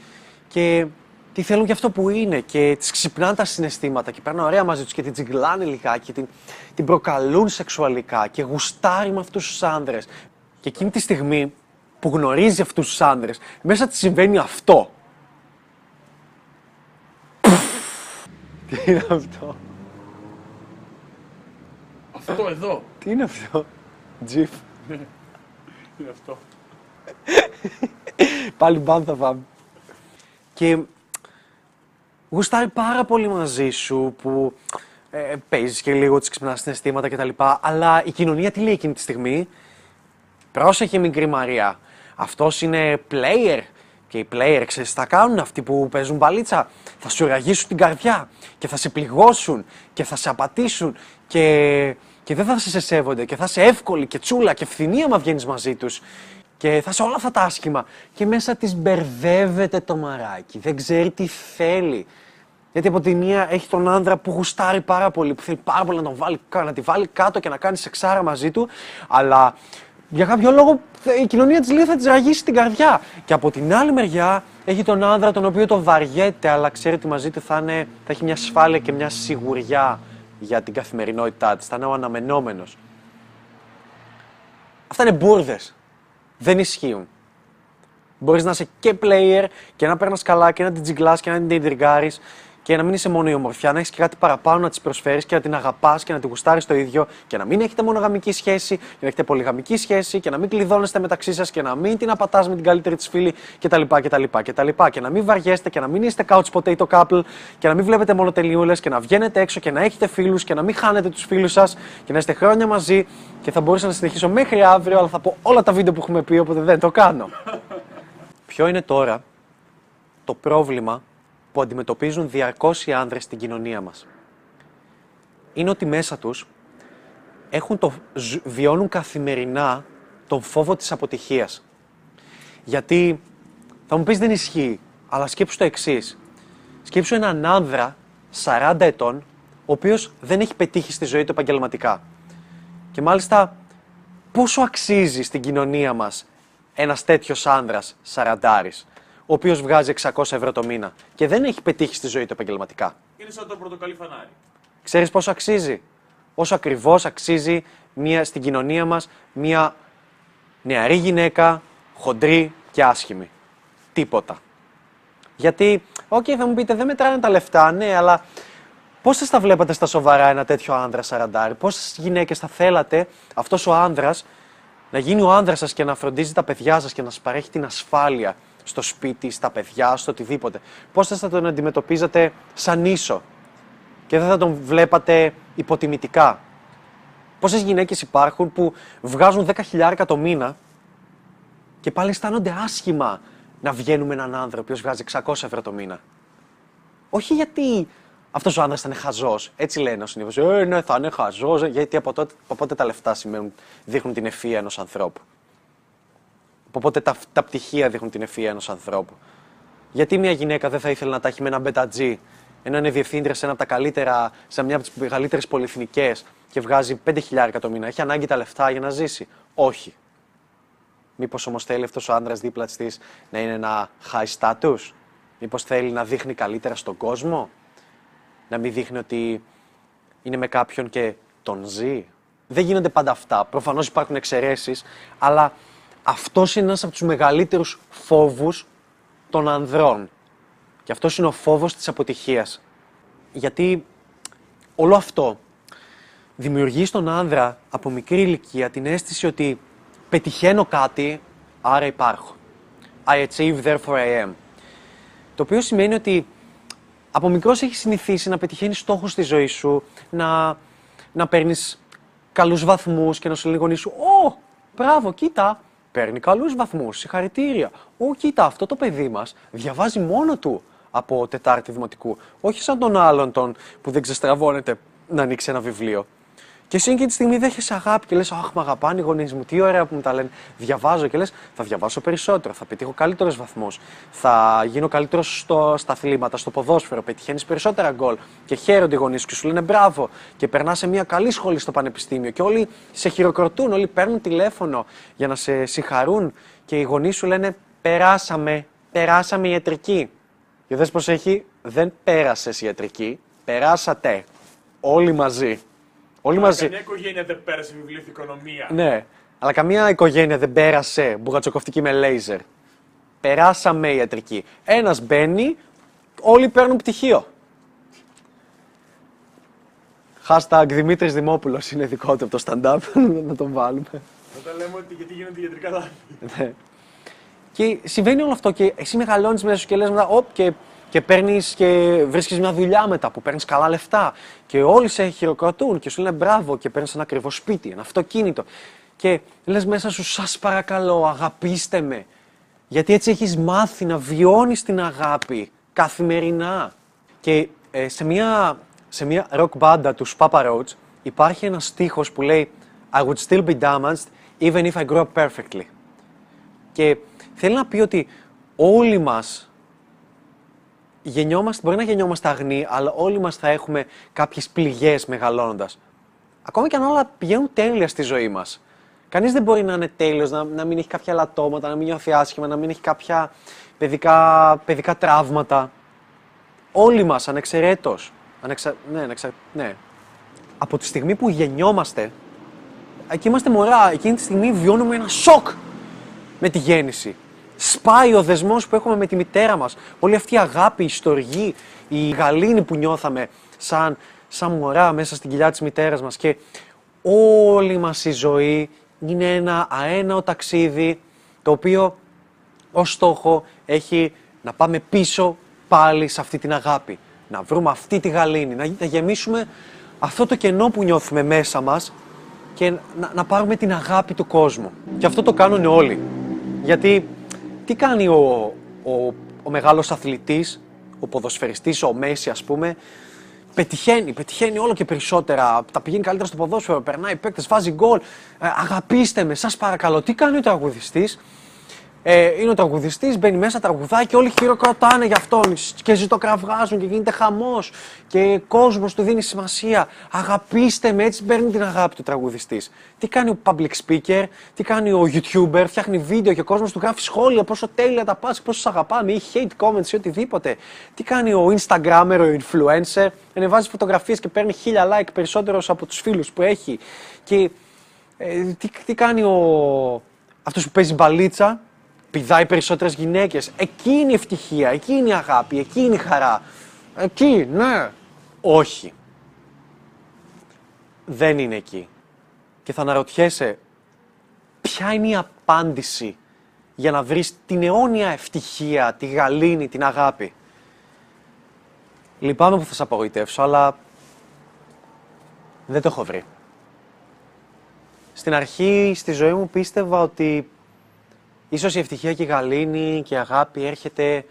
Και τι θέλουν για αυτό που είναι και τις ξυπνάνε τα συναισθήματα και παίρνουν ωραία μαζί τους και την τζιγκλάνε λιγάκι και την, την προκαλούν σεξουαλικά και γουστάρει με αυτούς τους άνδρες. Και εκείνη τη στιγμή που γνωρίζει αυτούς τους άνδρες, μέσα της συμβαίνει αυτό. Τι είναι αυτό; Αυτό εδώ. Τι είναι αυτό; Τζιφ. Είναι αυτό. Πάλι μπαν θα πάμε. Και γουστάρει πάρα πολύ μαζί σου που ε, παίζεις και λίγο τις ξυπνάς συναισθήματα κτλ. Αλλά η κοινωνία τι λέει εκείνη τη στιγμή; Πρόσεχε μικρή Μαρία. Αυτός είναι player. Και οι player, ξέρεις τι θα κάνουν αυτοί που παίζουν μπαλίτσα. Θα σου ραγίσουν την καρδιά και θα σε πληγώσουν και θα σε απατήσουν και, και δεν θα σε σέβονται και θα είσαι εύκολη και τσούλα και φθηνή άμα βγαίνεις μαζί τους. Και θα σε όλα αυτά τα άσχημα. Και μέσα της μπερδεύεται το μαράκι. Δεν ξέρει τι θέλει. Γιατί από τη μία έχει τον άνδρα που γουστάρει πάρα πολύ, που θέλει πάρα πολύ να, τον βάλει, να τη βάλει κάτω και να κάνει σεξάρα μαζί του, αλλά για κάποιο λόγο η κοινωνία της λέει θα της ραγίσει την καρδιά. Και από την άλλη μεριά έχει τον άνδρα τον οποίο το βαριέται, αλλά ξέρει ότι μαζί του θα, είναι, θα έχει μια ασφάλεια και μια σιγουριά για την καθημερινότητά της. Θα είναι ο αναμενόμενος. Αυτά είναι μπουρδες. Δεν ισχύουν. Μπορείς να είσαι και player και να παίρνει καλά και να την τζιγκλάς και να την τριγκάρεις και να μην είσαι μόνο η ομορφιά, να έχει και κάτι παραπάνω να τη προσφέρει και να την αγαπά και να την γουστάρει το ίδιο και να μην έχετε μονογαμική σχέση και να έχετε πολυγαμική σχέση και να μην κλειδώνεστε μεταξύ σα και να μην την απατά με την καλύτερη τη φίλη κτλ. κτλ, κτλ. Και να μην βαριέστε και να μην είστε couch potato couple και να μην βλέπετε μόνο τελειούλε και να βγαίνετε έξω και να έχετε φίλου και να μην χάνετε του φίλου σα και να είστε χρόνια μαζί. Και θα μπορούσα να συνεχίσω μέχρι αύριο, αλλά θα πω όλα τα βίντεο που έχουμε πει, οπότε δεν το κάνω. Ποιο είναι τώρα το πρόβλημα που αντιμετωπίζουν διαρκώς οι άνδρες στην κοινωνία μας. Είναι ότι μέσα τους έχουν το, βιώνουν καθημερινά τον φόβο της αποτυχίας. Γιατί θα μου πεις δεν ισχύει, αλλά σκέψου το εξής. Σκέψου έναν άνδρα 40 ετών, ο οποίος δεν έχει πετύχει στη ζωή του επαγγελματικά. Και μάλιστα πόσο αξίζει στην κοινωνία μας ένας τέτοιος άνδρας σαραντάρης; Ο οποίος βγάζει 600 ευρώ το μήνα και δεν έχει πετύχει στη ζωή του επαγγελματικά. Είναι σαν το πρωτοκαλί φανάρι. Ξέρεις πόσο αξίζει; Όσο ακριβώς αξίζει μια, στην κοινωνία μας μια νεαρή γυναίκα, χοντρή και άσχημη; Τίποτα. Γιατί, OK, okay, θα μου πείτε, δεν μετράνε τα λεφτά, ναι, αλλά πώς θα τα βλέπατε στα σοβαρά ένα τέτοιο άνδρα σαραντάρι, πόσες γυναίκες θα θέλατε αυτός ο άνδρας να γίνει ο άνδρας σας και να φροντίζει τα παιδιά σας και να σας παρέχει την ασφάλεια στο σπίτι, στα παιδιά, στο οτιδήποτε. Πώς θα τον αντιμετωπίζατε σαν ίσο; Και δεν θα τον βλέπατε υποτιμητικά; Πόσες γυναίκες υπάρχουν που βγάζουν 10.000 το μήνα και πάλι αισθάνονται άσχημα να βγαίνουν με έναν άνθρωπο ο οποίος βγάζει 600 ευρώ το μήνα; Όχι γιατί αυτός ο άντρα θα είναι χαζός. Έτσι λένε συνήθως. Ε, ναι, θα είναι χαζός. Γιατί από, τότε, από πότε τα λεφτά σημαίνουν, δείχνουν την ευφία ενός ανθρώπου. Οπότε τα, τα πτυχία δείχνουν την ευφυα ενός ανθρώπου. Γιατί μια γυναίκα δεν θα ήθελε να τα έχει με ένα μπετατζή, ενώ είναι διευθύντρια σε, ένα από τα καλύτερα, σε μια από τις μεγαλύτερες πολυεθνικές και βγάζει 5.000 το μήνα. Έχει ανάγκη τα λεφτά για να ζήσει; Όχι. Μήπως όμως θέλει αυτός ο άντρα δίπλα της να είναι ένα high status, Μήπως θέλει να δείχνει καλύτερα στον κόσμο, Να μην δείχνει ότι είναι με κάποιον και τον ζει; Δεν γίνονται πάντα αυτά. Προφανώς υπάρχουν εξαιρέσεις, αλλά αυτός είναι ένας από τους μεγαλύτερους φόβους των ανδρών. Και αυτός είναι ο φόβος της αποτυχίας. Γιατί όλο αυτό δημιουργεί στον άνδρα από μικρή ηλικία την αίσθηση ότι πετυχαίνω κάτι, άρα υπάρχω. I achieve, therefore I am. Το οποίο σημαίνει ότι από μικρός έχεις συνηθίσει να πετυχαίνεις στόχους στη ζωή σου, να, να παίρνεις καλούς βαθμούς και να σου λέει σου «Ω, μπράβο, κοίτα, παίρνει καλούς βαθμούς. Συγχαρητήρια. Ω, κοίτα, αυτό το παιδί μας διαβάζει μόνο του από Τετάρτη Δημοτικού. Όχι σαν τον άλλον τον που δεν ξεστραβώνεται να ανοίξει ένα βιβλίο. Και εσύ εκείνη τη στιγμή δέχεσαι αγάπη και λες: Αχ, με αγαπάνε οι γονείς μου, τι ωραία που μου τα λένε. Διαβάζω και λες: Θα διαβάσω περισσότερο, θα πετύχω καλύτερους βαθμούς, θα γίνω καλύτερος στα αθλήματα, στο ποδόσφαιρο, πετυχαίνεις περισσότερα γκολ. Και χαίρονται οι γονείς και σου λένε μπράβο. Και περνάς σε μια καλή σχολή στο πανεπιστήμιο. Και όλοι σε χειροκροτούν, όλοι παίρνουν τηλέφωνο για να σε συγχαρούν. Και οι γονείς σου λένε: Περάσαμε. Περάσαμε ιατρική. Και δες πως έχει, δεν πέρασες ιατρική, περάσατε. Όλοι μαζί. Όλοι μαζί. Καμιά οικογένεια δεν πέρασε βιβλίο οικονομία. Ναι, αλλά καμία οικογένεια δεν πέρασε μπουγατσοκοφτική με λέιζερ. Περάσαμε ιατρική. Ένας μπαίνει, όλοι παίρνουν πτυχίο. Hashtag Δημήτρης Δημόπουλος είναι δικό του από το stand-up, να τον βάλουμε. Όταν λέμε ότι γιατί γίνονται ιατρικά λάθη. Ναι. Και συμβαίνει όλο αυτό και εσύ μεγαλώνεις μέσα σου και λες μετά, όπ, και, και παίρνεις και βρίσκεις μια δουλειά μετά που παίρνεις καλά λεφτά. Και όλοι σε χειροκροτούν και σου λένε μπράβο και παίρνεις ένα ακριβό σπίτι, ένα αυτοκίνητο. Και λες μέσα σου, σας παρακαλώ, αγαπήστε με. Γιατί έτσι έχεις μάθει να βιώνεις την αγάπη καθημερινά. Και ε, σε μια, σε μια rock μπάντα του Papa Roach υπάρχει ένας στίχος που λέει I would still be damaged even if I grew up perfectly. Και θέλει να πει ότι όλοι μας γεννιόμαστε, μπορεί να γεννιόμαστε αγνοί, αλλά όλοι μας θα έχουμε κάποιες πληγές μεγαλώνοντας. Ακόμα και αν όλα πηγαίνουν τέλεια στη ζωή μας. Κανείς δεν μπορεί να είναι τέλειος, να, να μην έχει κάποια λατώματα, να μην νιώθει άσχημα, να μην έχει κάποια παιδικά, παιδικά τραύματα. Όλοι μας, ανεξαιρέτως. Ανεξα... Ναι, ανεξα... ναι. Από τη στιγμή που γεννιόμαστε, εκεί είμαστε μωρά, εκείνη τη στιγμή βιώνουμε ένα σοκ με τη γέννηση. Σπάει ο δεσμός που έχουμε με τη μητέρα μας. Όλη αυτή η αγάπη, η στοργή, η γαλήνη που νιώθαμε σαν, σαν μωρά μέσα στην κοιλιά της μητέρας μας. Και όλη μας η ζωή είναι ένα αέναο ταξίδι το οποίο ως στόχο έχει να πάμε πίσω πάλι σε αυτή την αγάπη. Να βρούμε αυτή τη γαλήνη, να, να γεμίσουμε αυτό το κενό που νιώθουμε μέσα μας και να, να πάρουμε την αγάπη του κόσμου. Και αυτό το κάνουν όλοι. Γιατί τι κάνει ο, ο, ο μεγάλος αθλητής, ο ποδοσφαιριστής, ο Μέση ας πούμε, πετυχαίνει, πετυχαίνει όλο και περισσότερα, τα πηγαίνει καλύτερα στο ποδόσφαιρο, περνάει παίκτες, βάζει γκολ, ε, αγαπήστε με, σας παρακαλώ. Τι κάνει ο τραγουδιστής, ε, είναι ο τραγουδιστής, μπαίνει μέσα, τραγουδάει και όλοι χειροκροτάνε για αυτόν και ζητοκραυγάζουν και γίνεται χαμός. Και κόσμος του δίνει σημασία. Αγαπήστε με, έτσι παίρνει την αγάπη του τραγουδιστής. Τι κάνει ο public speaker, τι κάνει ο YouTuber, φτιάχνει βίντεο και ο κόσμος του γράφει σχόλια πόσο τέλεια τα πας, πόσο αγαπάμε ή hate comments ή οτιδήποτε. Τι κάνει ο Instagrammer, ο influencer, ανεβάζει φωτογραφίες και παίρνει χίλια like περισσότερος από τους φίλους που έχει. Και ε, τι, τι κάνει ο. Αυτός που παίζει μπαλίτσα, πηδάει περισσότερες γυναίκες. Εκεί είναι η ευτυχία, εκεί είναι η αγάπη, εκεί είναι η χαρά. Εκεί, ναι. Όχι. Δεν είναι εκεί. Και θα αναρωτιέσαι, ποια είναι η απάντηση για να βρεις την αιώνια ευτυχία, τη γαλήνη, την αγάπη; Λυπάμαι που θα σε απογοητεύσω, αλλά δεν το έχω βρει. Στην αρχή, στη ζωή μου, πίστευα ότι Ίσως η ευτυχία και η γαλήνη και η αγάπη έρχεται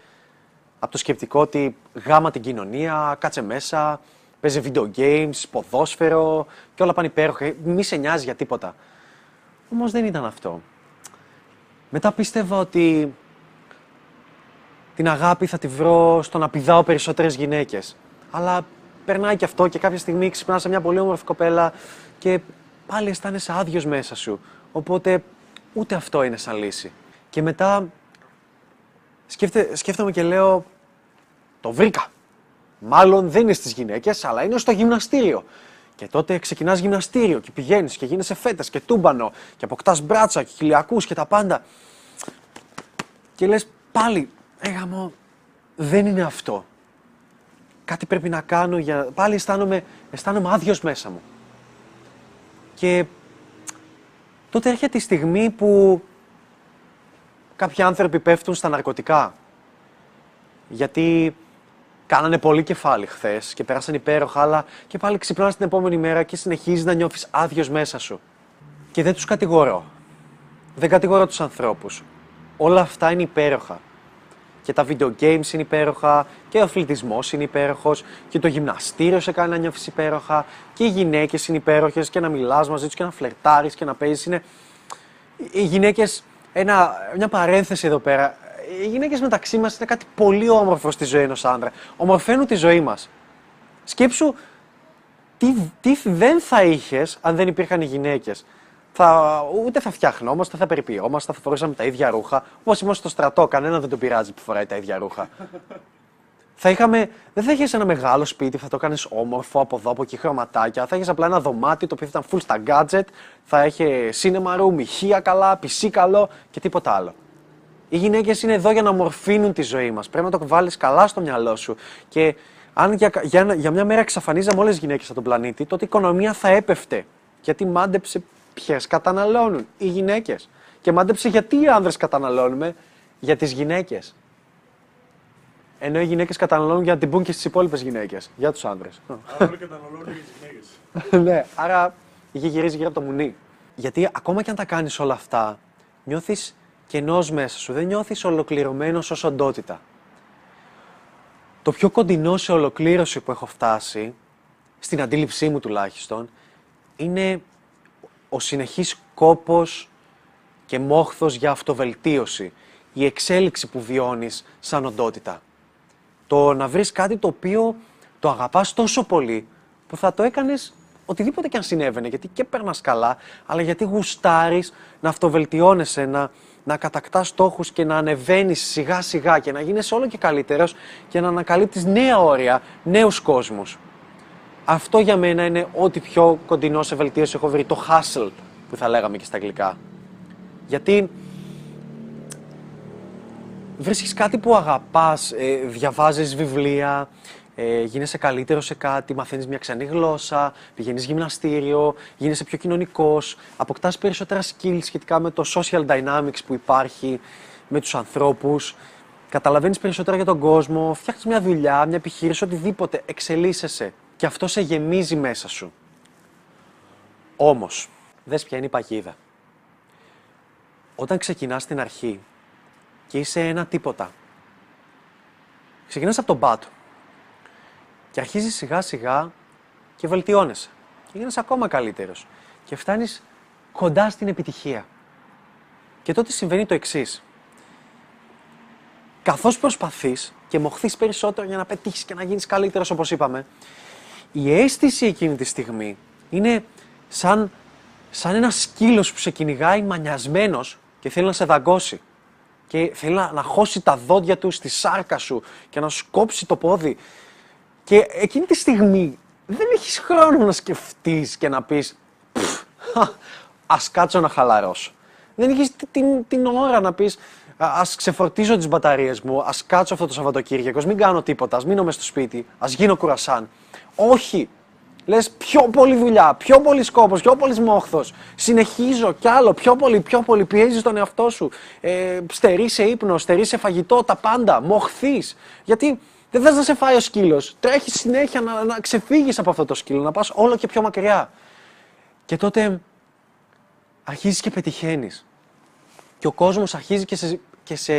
από το σκεπτικό ότι γάμα την κοινωνία, κάτσε μέσα, παίζει video games, ποδόσφαιρο και όλα πάνε υπέροχα. Μη σε νοιάζει για τίποτα. Όμως δεν ήταν αυτό. Μετά πίστευα ότι την αγάπη θα τη βρω στο να πηδάω περισσότερες γυναίκες. Αλλά περνάει και αυτό και κάποια στιγμή ξυπνάς σε μια πολύ όμορφη κοπέλα και πάλι αισθάνεσαι άδειος μέσα σου. Οπότε ούτε αυτό είναι σαν λύση. Και μετά σκέφτε, σκέφτομαι και λέω, το βρήκα. Μάλλον δεν είναι στις γυναίκες, αλλά είναι στο γυμναστήριο. Και τότε ξεκινάς γυμναστήριο και πηγαίνεις και γίνεσαι φέτες και τούμπανο και αποκτάς μπράτσα και χιλιακούς και τα πάντα. Και λες πάλι, έγαμο, δεν είναι αυτό. Κάτι πρέπει να κάνω για... Πάλι αισθάνομαι, αισθάνομαι άδειος μέσα μου. Και τότε έρχεται η στιγμή που κάποιοι άνθρωποι πέφτουν στα ναρκωτικά. Γιατί κάνανε πολύ κεφάλι χθες και πέρασαν υπέροχα, αλλά και πάλι ξυπνάς την επόμενη μέρα και συνεχίζεις να νιώθεις άδειος μέσα σου. Και δεν τους κατηγορώ. Δεν κατηγορώ τους ανθρώπους. Όλα αυτά είναι υπέροχα. Και τα video games είναι υπέροχα, και ο αθλητισμός είναι υπέροχος, και το γυμναστήριο σε κάνει να νιώθεις υπέροχα, και οι γυναίκες είναι υπέροχες, και να μιλάς μαζί τους και να φλερτάρεις και να παίζεις. Είναι... Οι γυναίκες ένα, μια παρένθεση εδώ πέρα. Οι γυναίκες μεταξύ μας είναι κάτι πολύ όμορφο στη ζωή ενός άντρα. Ομορφαίνουν τη ζωή μας. Σκέψου τι, τι δεν θα είχες αν δεν υπήρχαν οι γυναίκες. Θα, ούτε θα φτιαχνόμαστε, θα περιποιόμαστε, θα φορούσαμε τα ίδια ρούχα. Όπως είμαστε στο στρατό, κανένα δεν τον πειράζει που φοράει τα ίδια ρούχα. Θα είχαμε, δεν θα είχες ένα μεγάλο σπίτι, θα το έκανε όμορφο από εδώ, από εκεί χρωματάκια. Θα είχες απλά ένα δωμάτιο το οποίο θα ήταν full στα gadget, θα είχε cinema room, ηχεία καλά, πισί καλό και τίποτα άλλο. Οι γυναίκες είναι εδώ για να μορφύνουν τη ζωή μας. Πρέπει να το βάλεις καλά στο μυαλό σου. Και αν για, για, για μια μέρα εξαφανίζαμε όλες τις γυναίκες από τον πλανήτη, τότε η οικονομία θα έπεφτε. Γιατί μάντεψε ποιες καταναλώνουν οι γυναίκες. Και μάντεψε γιατί οι άνδρες καταναλώνουμε για τις γυναίκες. Ενώ οι γυναίκες καταναλώνουν για να την πούν και στις υπόλοιπες γυναίκες. Για τους άνδρες. Άρα όλοι καταναλώνουν για τις γυναίκες. ναι, άρα η γη γυρίζει γύρω από το μουνί. Γιατί ακόμα και αν τα κάνεις όλα αυτά, νιώθεις κενός μέσα σου. Δεν νιώθεις ολοκληρωμένος ως οντότητα. Το πιο κοντινό σε ολοκλήρωση που έχω φτάσει, στην αντίληψή μου τουλάχιστον, είναι ο συνεχής κόπος και μόχθος για αυτοβελτίωση, η εξέλιξη που βιώνεις σαν οντότητα. Το να βρεις κάτι το οποίο το αγαπάς τόσο πολύ που θα το έκανες οτιδήποτε και αν συνέβαινε, γιατί και περνάς καλά, αλλά γιατί γουστάρεις να αυτοβελτιώνεσαι, να, να κατακτάς στόχους και να ανεβαίνεις σιγά σιγά και να γίνεις όλο και καλύτερος και να ανακαλύπτεις νέα όρια, νέους κόσμους. Αυτό για μένα είναι ό,τι πιο κοντινό σε βελτίωση έχω βρει, το hustle που θα λέγαμε και στα αγγλικά. Γιατί βρίσκεις κάτι που αγαπάς, ε, διαβάζεις βιβλία, ε, γίνεσαι καλύτερο σε κάτι, μαθαίνεις μια ξένη γλώσσα, πηγαίνεις γυμναστήριο, γίνεσαι πιο κοινωνικός, αποκτάς περισσότερα skills σχετικά με το social dynamics που υπάρχει με τους ανθρώπους, καταλαβαίνεις περισσότερα για τον κόσμο, φτιάχνεις μια δουλειά, μια επιχείρηση, οτιδήποτε, εξελίσσεσαι και αυτό σε γεμίζει μέσα σου. Όμως, δες ποια είναι η παγίδα. Όταν ξεκινάς στην αρχή και είσαι ένα τίποτα, ξεκινάς από τον πάτο και αρχίζεις σιγά σιγά και βελτιώνεσαι και γίνεσαι ακόμα καλύτερος και φτάνεις κοντά στην επιτυχία. Και τότε συμβαίνει το εξής. Καθώς προσπαθείς και μοχθείς περισσότερο για να πετύχεις και να γίνεις καλύτερος όπως είπαμε, η αίσθηση εκείνη τη στιγμή είναι σαν, σαν ένα σκύλος που σε κυνηγάει μανιασμένος και θέλει να σε δαγκώσει. Και θέλει να, να χώσει τα δόντια του στη σάρκα σου και να σου κόψει το πόδι. Και εκείνη τη στιγμή δεν έχεις χρόνο να σκεφτείς και να πεις ας κάτσω να χαλαρώσω. Δεν έχεις την, την ώρα να πεις ας ξεφορτίζω τις μπαταρίες μου, ας κάτσω αυτό το Σαββατοκύριακο, μην κάνω τίποτα, ας μείνω μες στο σπίτι, ας γίνω κουρασάν. Όχι. Λες πιο πολύ δουλειά, πιο πολύ σκόπος, πιο πολύ μόχθος. Συνεχίζω κι άλλο, πιο πολύ, πιο πολύ. Πιέζεις τον εαυτό σου. Ε, στερεί σε ύπνο, στερεί σε φαγητό, τα πάντα. Μοχθείς. Γιατί δεν θες να σε φάει ο σκύλος. Τρέχεις συνέχεια να, να ξεφύγεις από αυτό το σκύλο, να πας όλο και πιο μακριά. Και τότε αρχίζεις και πετυχαίνεις. Και ο κόσμος αρχίζει και σε, και σε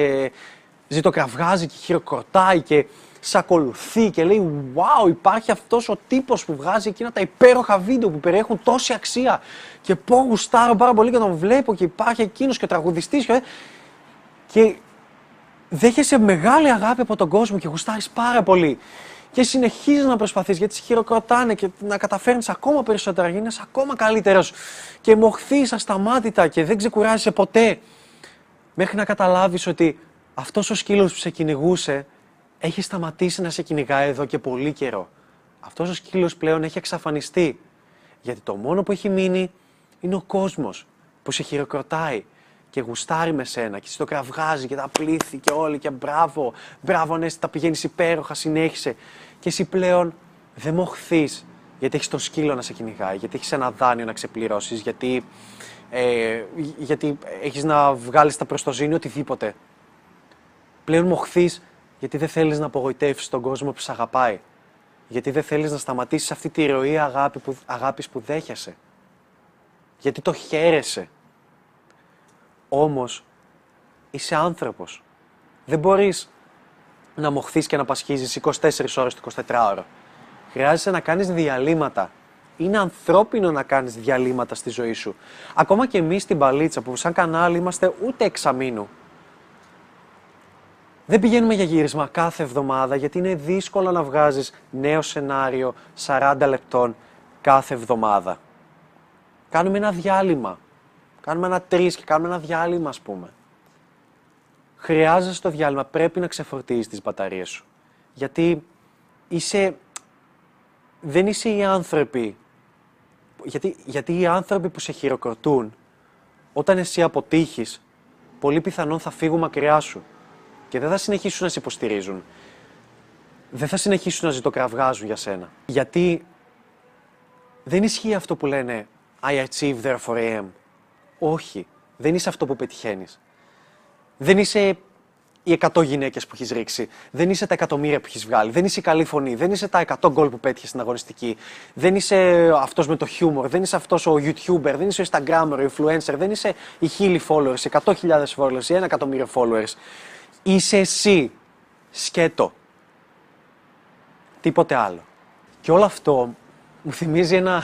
ζητοκραυγάζει και χειροκροτάει και σε ακολουθεί και λέει «Wow, υπάρχει αυτός ο τύπος που βγάζει εκείνα τα υπέροχα βίντεο που περιέχουν τόση αξία και πω γουστάρω πάρα πολύ και τον βλέπω και υπάρχει εκείνος και τραγουδιστής και, και δέχεσαι μεγάλη αγάπη από τον κόσμο και γουστάρεις πάρα πολύ. Και συνεχίζεις να προσπαθείς γιατί σε χειροκροτάνε και να καταφέρνεις ακόμα περισσότερα, γίνεις ακόμα καλύτερος. Και μοχθείς ασταμάτητα και δεν ξεκουράζεσαι ποτέ. Μέχρι να καταλάβεις ότι αυτός ο σκύλος που σε κυνηγούσε έχει σταματήσει να σε κυνηγάει εδώ και πολύ καιρό. Αυτός ο σκύλος πλέον έχει εξαφανιστεί. Γιατί το μόνο που έχει μείνει είναι ο κόσμος που σε χειροκροτάει και γουστάρει με σένα και το κραυγάζει και τα πλήθη και όλοι και μπράβο, μπράβο ναι, τα πηγαίνεις υπέροχα, συνέχισε. Και εσύ πλέον δεν μοχθείς γιατί έχεις τον σκύλο να σε κυνηγάει, γιατί έχεις ένα δάνειο να ξεπληρώσεις, γιατί, ε, γιατί έχεις να βγάλεις τα προστοζήνη, οτιδήποτε. Πλέον μοχθείς γιατί δεν θέλεις να απογοητεύσεις τον κόσμο που σε αγαπάει; Γιατί δεν θέλεις να σταματήσεις αυτή τη ροή αγάπη που, αγάπης που δέχεσαι; Γιατί το χαίρεσαι; Όμως, είσαι άνθρωπος. Δεν μπορείς να μοχθείς και να πασχίζεις 24 ώρες το 24ωρο. Χρειάζεσαι να κάνεις διαλύματα. Είναι ανθρώπινο να κάνεις διαλύματα στη ζωή σου. Ακόμα και εμείς στην Παλίτσα που σαν κανάλι είμαστε ούτε εξαμήνου. Δεν πηγαίνουμε για γύρισμα κάθε εβδομάδα γιατί είναι δύσκολο να βγάζεις νέο σενάριο 40 λεπτών κάθε εβδομάδα. Κάνουμε ένα διάλειμμα. Κάνουμε ένα τρεις και κάνουμε ένα διάλειμμα, ας πούμε. Χρειάζεσαι το διάλειμμα. Πρέπει να ξεφορτίζεις τις μπαταρίες σου. Γιατί είσαι. Δεν είσαι οι άνθρωποι. Γιατί, γιατί οι άνθρωποι που σε χειροκροτούν, όταν εσύ αποτύχεις, πολύ πιθανόν θα φύγουν μακριά σου. Και δεν θα συνεχίσουν να σε υποστηρίζουν. Δεν θα συνεχίσουν να ζητοκραυγάζουν για σένα. Γιατί δεν ισχύει αυτό που λένε I achieve therefore I am. Όχι. Δεν είσαι αυτό που πετυχαίνεις. Δεν είσαι οι 100 γυναίκες που έχεις ρίξει. Δεν είσαι τα εκατομμύρια που έχεις βγάλει. Δεν είσαι η καλή φωνή. Δεν είσαι τα 100 γκολ που πέτυχες στην αγωνιστική. Δεν είσαι αυτός με το χιούμορ. Δεν είσαι αυτός ο YouTuber. Δεν είσαι ο Instagrammer, ο influencer. Δεν είσαι οι χίλιοι followers, οι 100.000 followers, ή ένα εκατομμύριο followers. Είσαι εσύ. Σκέτο. Τίποτε άλλο. Και όλο αυτό μου θυμίζει ένα,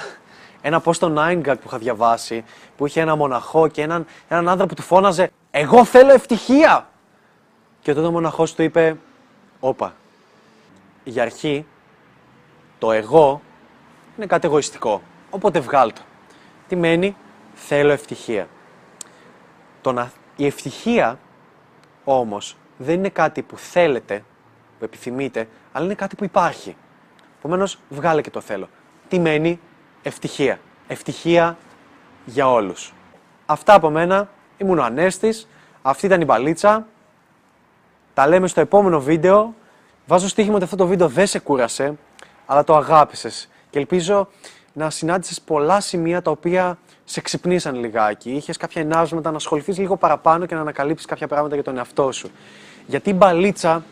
ένα post στο 9gag που είχα διαβάσει, που είχε ένα μοναχό και έναν, έναν άνθρωπο που του φώναζε «Εγώ θέλω ευτυχία!» Και τότε ο μοναχός του είπε «Όπα, για αρχή το εγώ είναι κάτι εγωιστικό, οπότε βγάλ το». Τι μένει; «Θέλω ευτυχία». Το να, η ευτυχία όμως δεν είναι κάτι που θέλετε, που επιθυμείτε, αλλά είναι κάτι που υπάρχει. Επομένως, βγάλε και το θέλω. Τι μένει; Ευτυχία. Ευτυχία για όλους. Αυτά από μένα. Ήμουν ο Ανέστης. Αυτή ήταν η μπαλίτσα. Τα λέμε στο επόμενο βίντεο. Βάζω στοίχημα ότι αυτό το βίντεο δεν σε κούρασε, αλλά το αγάπησες. Και ελπίζω να συνάντησες πολλά σημεία τα οποία σε ξυπνήσαν λιγάκι. Είχες κάποια ενάσματα να ασχοληθείς λίγο παραπάνω και να ανακαλύψεις κάποια πράγματα για τον εαυτό σου. Γιατί η μπαλίτσα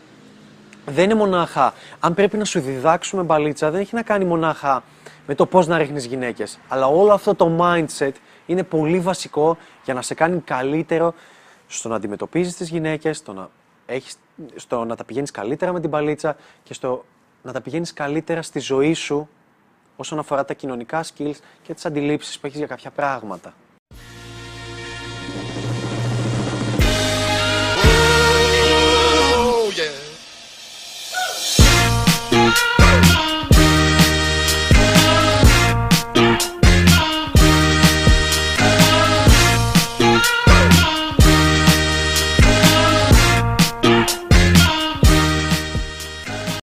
δεν είναι μονάχα. Αν πρέπει να σου διδάξουμε μπαλίτσα, δεν έχει να κάνει μονάχα με το πώς να ρίχνεις γυναίκες. Αλλά όλο αυτό το mindset είναι πολύ βασικό για να σε κάνει καλύτερο στο να αντιμετωπίζεις τις γυναίκες, στο να, έχεις, στο να τα πηγαίνεις καλύτερα με την μπαλίτσα και στο να τα πηγαίνεις καλύτερα στη ζωή σου όσον αφορά τα κοινωνικά skills και τις αντιλήψεις που έχεις για κάποια πράγματα.